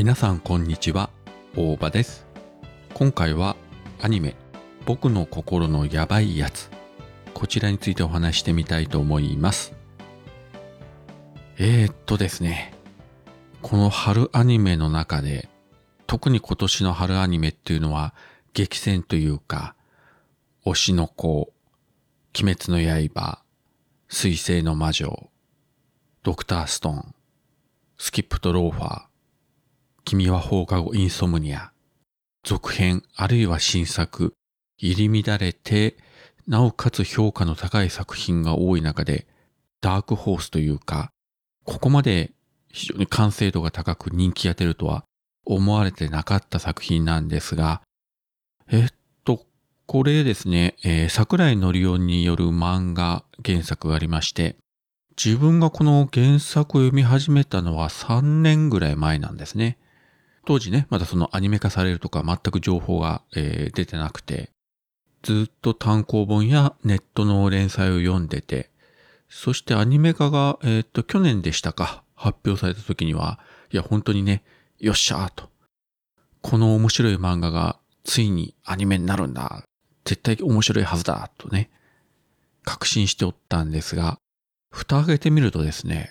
皆さんこんにちは。大場です。今回はアニメ僕の心のヤバいやつこちらについてお話してみたいと思います。えー、っとですね。この春アニメの中で特に今年の春アニメっていうのは激戦というか推しの子鬼滅の刃水星の魔女ドクターストーンスキップとローファー君は放課後インソムニア、続編あるいは新作、入り乱れて、なおかつ評価の高い作品が多い中で、ダークホースというか、ここまで非常に完成度が高く人気が出るとは思われてなかった作品なんですが、えっと、これですね、えー、桜井のりおによる漫画原作がありまして、自分がこの原作を読み始めたのは3年ぐらい前なんですね。当時ね、まだそのアニメ化されるとか全く情報が、えー、出てなくて、ずっと単行本やネットの連載を読んでて、そしてアニメ化が、えー、っと、去年でしたか、発表された時には、いや、本当にね、よっしゃーと。この面白い漫画がついにアニメになるんだ。絶対面白いはずだ、とね、確信しておったんですが、蓋開けてみるとですね、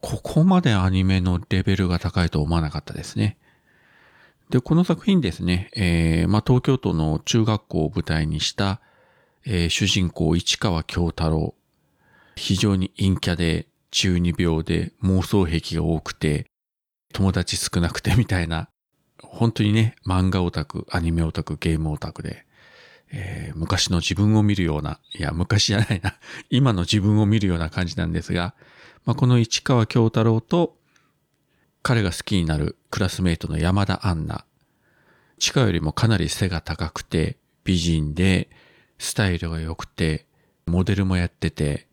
ここまでアニメのレベルが高いと思わなかったですね。で、この作品ですね、えー、まあ、東京都の中学校を舞台にした、えー、主人公市川京太郎。非常に陰キャで中二病で妄想癖が多くて、友達少なくてみたいな、本当にね、漫画オタク、アニメオタク、ゲームオタクで、えー、昔の自分を見るような、いや、昔じゃないな、今の自分を見るような感じなんですが、まあ、この市川京太郎と、彼が好きになるクラスメイトの山田杏奈。地下よりもかなり背が高くて、美人で、スタイルが良くて、モデルもやってて、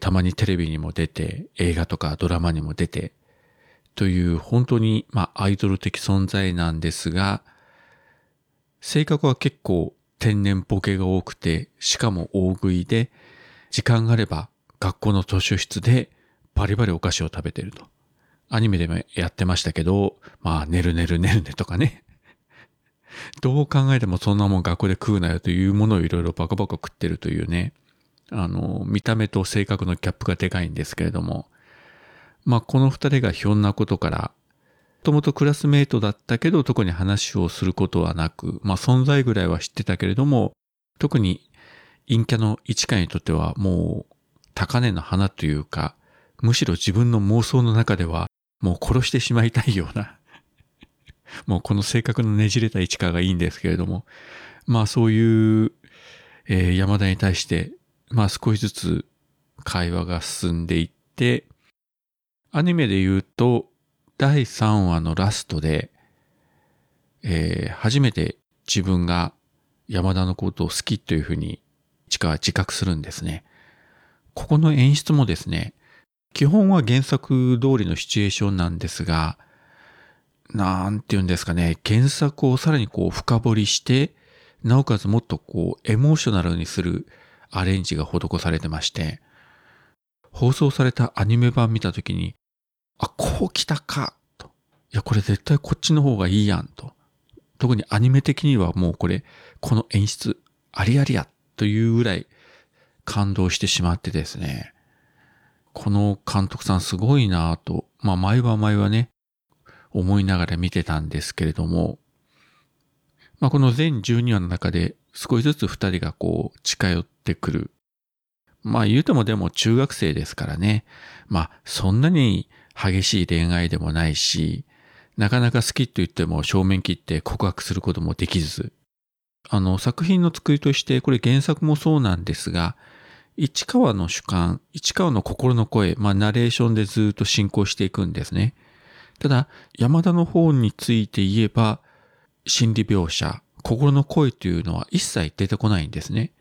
たまにテレビにも出て、映画とかドラマにも出て、という本当に、まあ、アイドル的存在なんですが、性格は結構天然ボケが多くて、しかも大食いで、時間があれば学校の図書室でバリバリお菓子を食べてると。アニメでもやってましたけど、まあ、寝る寝る寝るねとかね。どう考えてもそんなもん学校で食うなよというものをいろいろバカバカ食ってるというね。あの、見た目と性格のギャップがでかいんですけれども。まあ、この二人がひょんなことから、もともとクラスメイトだったけど、特に話をすることはなく、まあ、存在ぐらいは知ってたけれども、特に陰キャの市川にとってはもう高値の花というか、むしろ自分の妄想の中ではもう殺してしまいたいような もうこの性格のねじれた市川がいいんですけれども、まあそういう、えー、山田に対して、まあ少しずつ会話が進んでいって、アニメで言うと、第3話のラストで、えー、初めて自分が山田のことを好きというふうに市川は自覚するんですね。ここの演出もですね、基本は原作通りのシチュエーションなんですが、なんて言うんですかね、原作をさらにこう深掘りして、なおかつもっとこうエモーショナルにするアレンジが施されてまして、放送されたアニメ版見たときに、あ、こう来たか、と。いや、これ絶対こっちの方がいいやん、と。特にアニメ的にはもうこれ、この演出、ありありや、というぐらい感動してしまってですね。この監督さんすごいなぁと、まあ毎話毎話ね、思いながら見てたんですけれども、まあこの全12話の中で少しずつ二人がこう近寄ってくる。まあ言うてもでも中学生ですからね。まあそんなに激しい恋愛でもないし、なかなか好きと言っても正面切って告白することもできず、あの作品の作りとしてこれ原作もそうなんですが、市川の主観、市川の心の声、まあ、ナレーションでずっと進行していくんですね。ただ、山田の方について言えば、心理描写、心の声というのは一切出てこないんですね。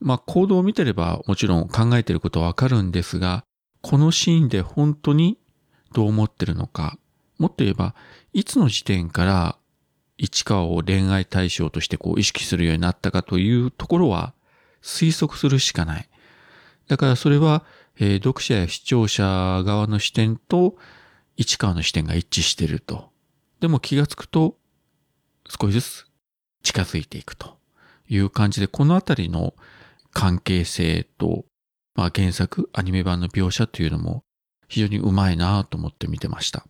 まあ、行動を見てればもちろん考えてることはわかるんですが、このシーンで本当にどう思ってるのか、もっと言えば、いつの時点から市川を恋愛対象としてこう意識するようになったかというところは推測するしかない。だからそれは、えー、読者や視聴者側の視点と市川の視点が一致していると。でも気がつくと少しずつ近づいていくという感じで、このあたりの関係性と、まあ原作、アニメ版の描写というのも非常にうまいなと思って見てました。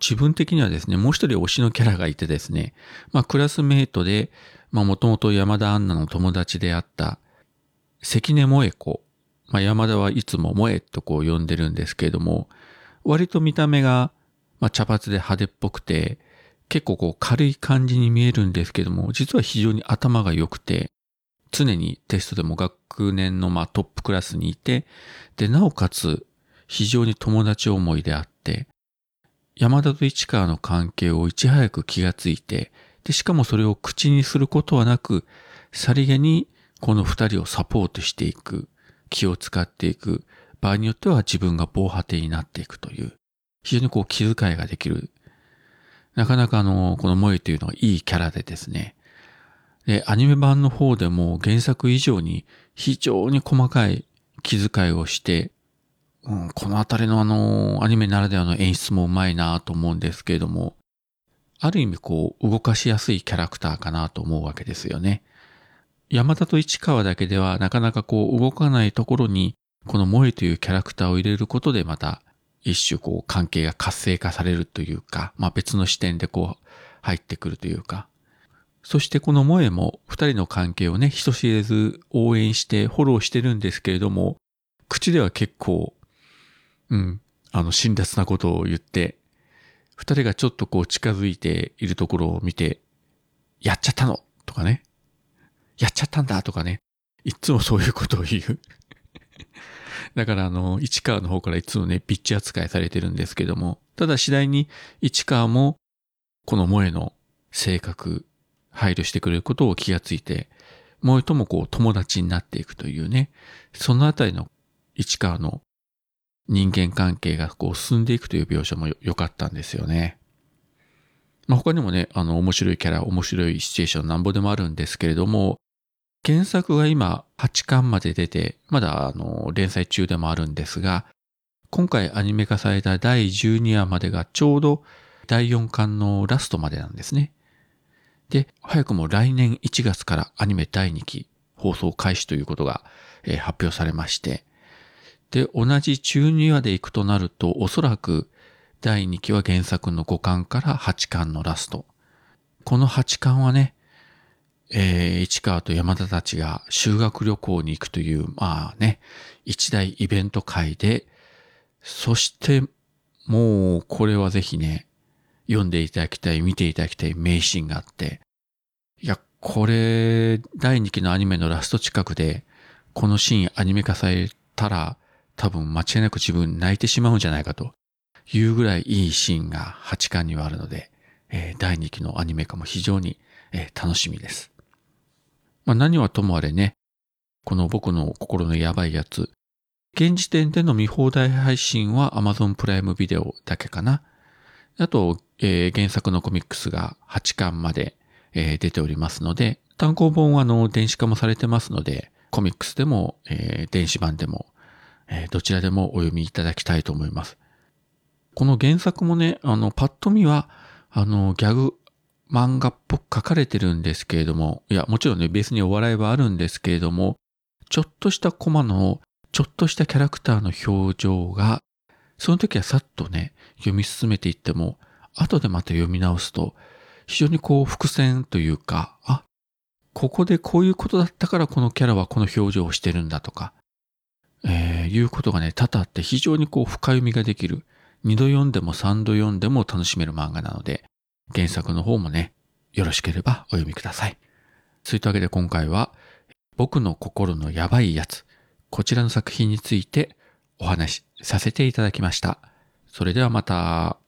自分的にはですね、もう一人推しのキャラがいてですね、まあクラスメイトで、まあもともと山田アンナの友達であった関根萌子。まあ山田はいつも萌えとこう呼んでるんですけれども、割と見た目が、まあ、茶髪で派手っぽくて、結構こう軽い感じに見えるんですけども、実は非常に頭が良くて、常にテストでも学年のまあトップクラスにいて、で、なおかつ非常に友達思いであって、山田と市川の関係をいち早く気がついて、で、しかもそれを口にすることはなく、さりげにこの二人をサポートしていく、気を使っていく、場合によっては自分が防波堤になっていくという、非常にこう気遣いができる。なかなかあの、この萌えというのはいいキャラでですね。で、アニメ版の方でも原作以上に非常に細かい気遣いをして、うん、このあたりのあの、アニメならではの演出もうまいなと思うんですけれども、ある意味こう、動かしやすいキャラクターかなと思うわけですよね。山田と市川だけではなかなかこう動かないところにこの萌えというキャラクターを入れることでまた一種こう関係が活性化されるというか、まあ別の視点でこう入ってくるというか、そしてこの萌えも二人の関係をね、人知れず応援してフォローしてるんですけれども、口では結構、うん、あの辛辣なことを言って、二人がちょっとこう近づいているところを見て、やっちゃったのとかね。やっちゃったんだとかね。いつもそういうことを言う だからあの、市川の方からいつもね、ピッチ扱いされてるんですけども、ただ次第に市川も、この萌えの性格、配慮してくれることを気がついて、萌えともこう友達になっていくというね、そのあたりの市川の人間関係がこう進んでいくという描写も良かったんですよね。まあ、他にもね、あの面白いキャラ、面白いシチュエーションなんぼでもあるんですけれども、原作が今8巻まで出て、まだあの連載中でもあるんですが、今回アニメ化された第12話までがちょうど第4巻のラストまでなんですね。で、早くも来年1月からアニメ第2期放送開始ということが、発表されまして、で、同じ12話で行くとなると、おそらく第2期は原作の5巻から8巻のラスト。この8巻はね、えー、市川と山田たちが修学旅行に行くという、まあね、一大イベント会で、そしてもうこれはぜひね、読んでいただきたい、見ていただきたい名シーンがあって、いや、これ、第2期のアニメのラスト近くで、このシーンアニメ化されたら、多分間違いなく自分泣いてしまうんじゃないかというぐらいいいシーンが8巻にはあるので、えー、第2期のアニメ化も非常に、えー、楽しみです。まあ何はともあれね、この僕の心のやばいやつ、現時点での見放題配信は Amazon プライムビデオだけかな。あと、えー、原作のコミックスが8巻まで、えー、出ておりますので、単行本はあの電子化もされてますので、コミックスでも、えー、電子版でも、え、どちらでもお読みいただきたいと思います。この原作もね、あの、パッと見は、あの、ギャグ漫画っぽく書かれてるんですけれども、いや、もちろんね、ベースにお笑いはあるんですけれども、ちょっとしたコマの、ちょっとしたキャラクターの表情が、その時はさっとね、読み進めていっても、後でまた読み直すと、非常にこう伏線というか、あ、ここでこういうことだったからこのキャラはこの表情をしてるんだとか、えー、いうことがね、多々あって非常にこう深読みができる。二度読んでも三度読んでも楽しめる漫画なので、原作の方もね、よろしければお読みください。そういったわけで今回は、僕の心のやばいやつ、こちらの作品についてお話しさせていただきました。それではまた。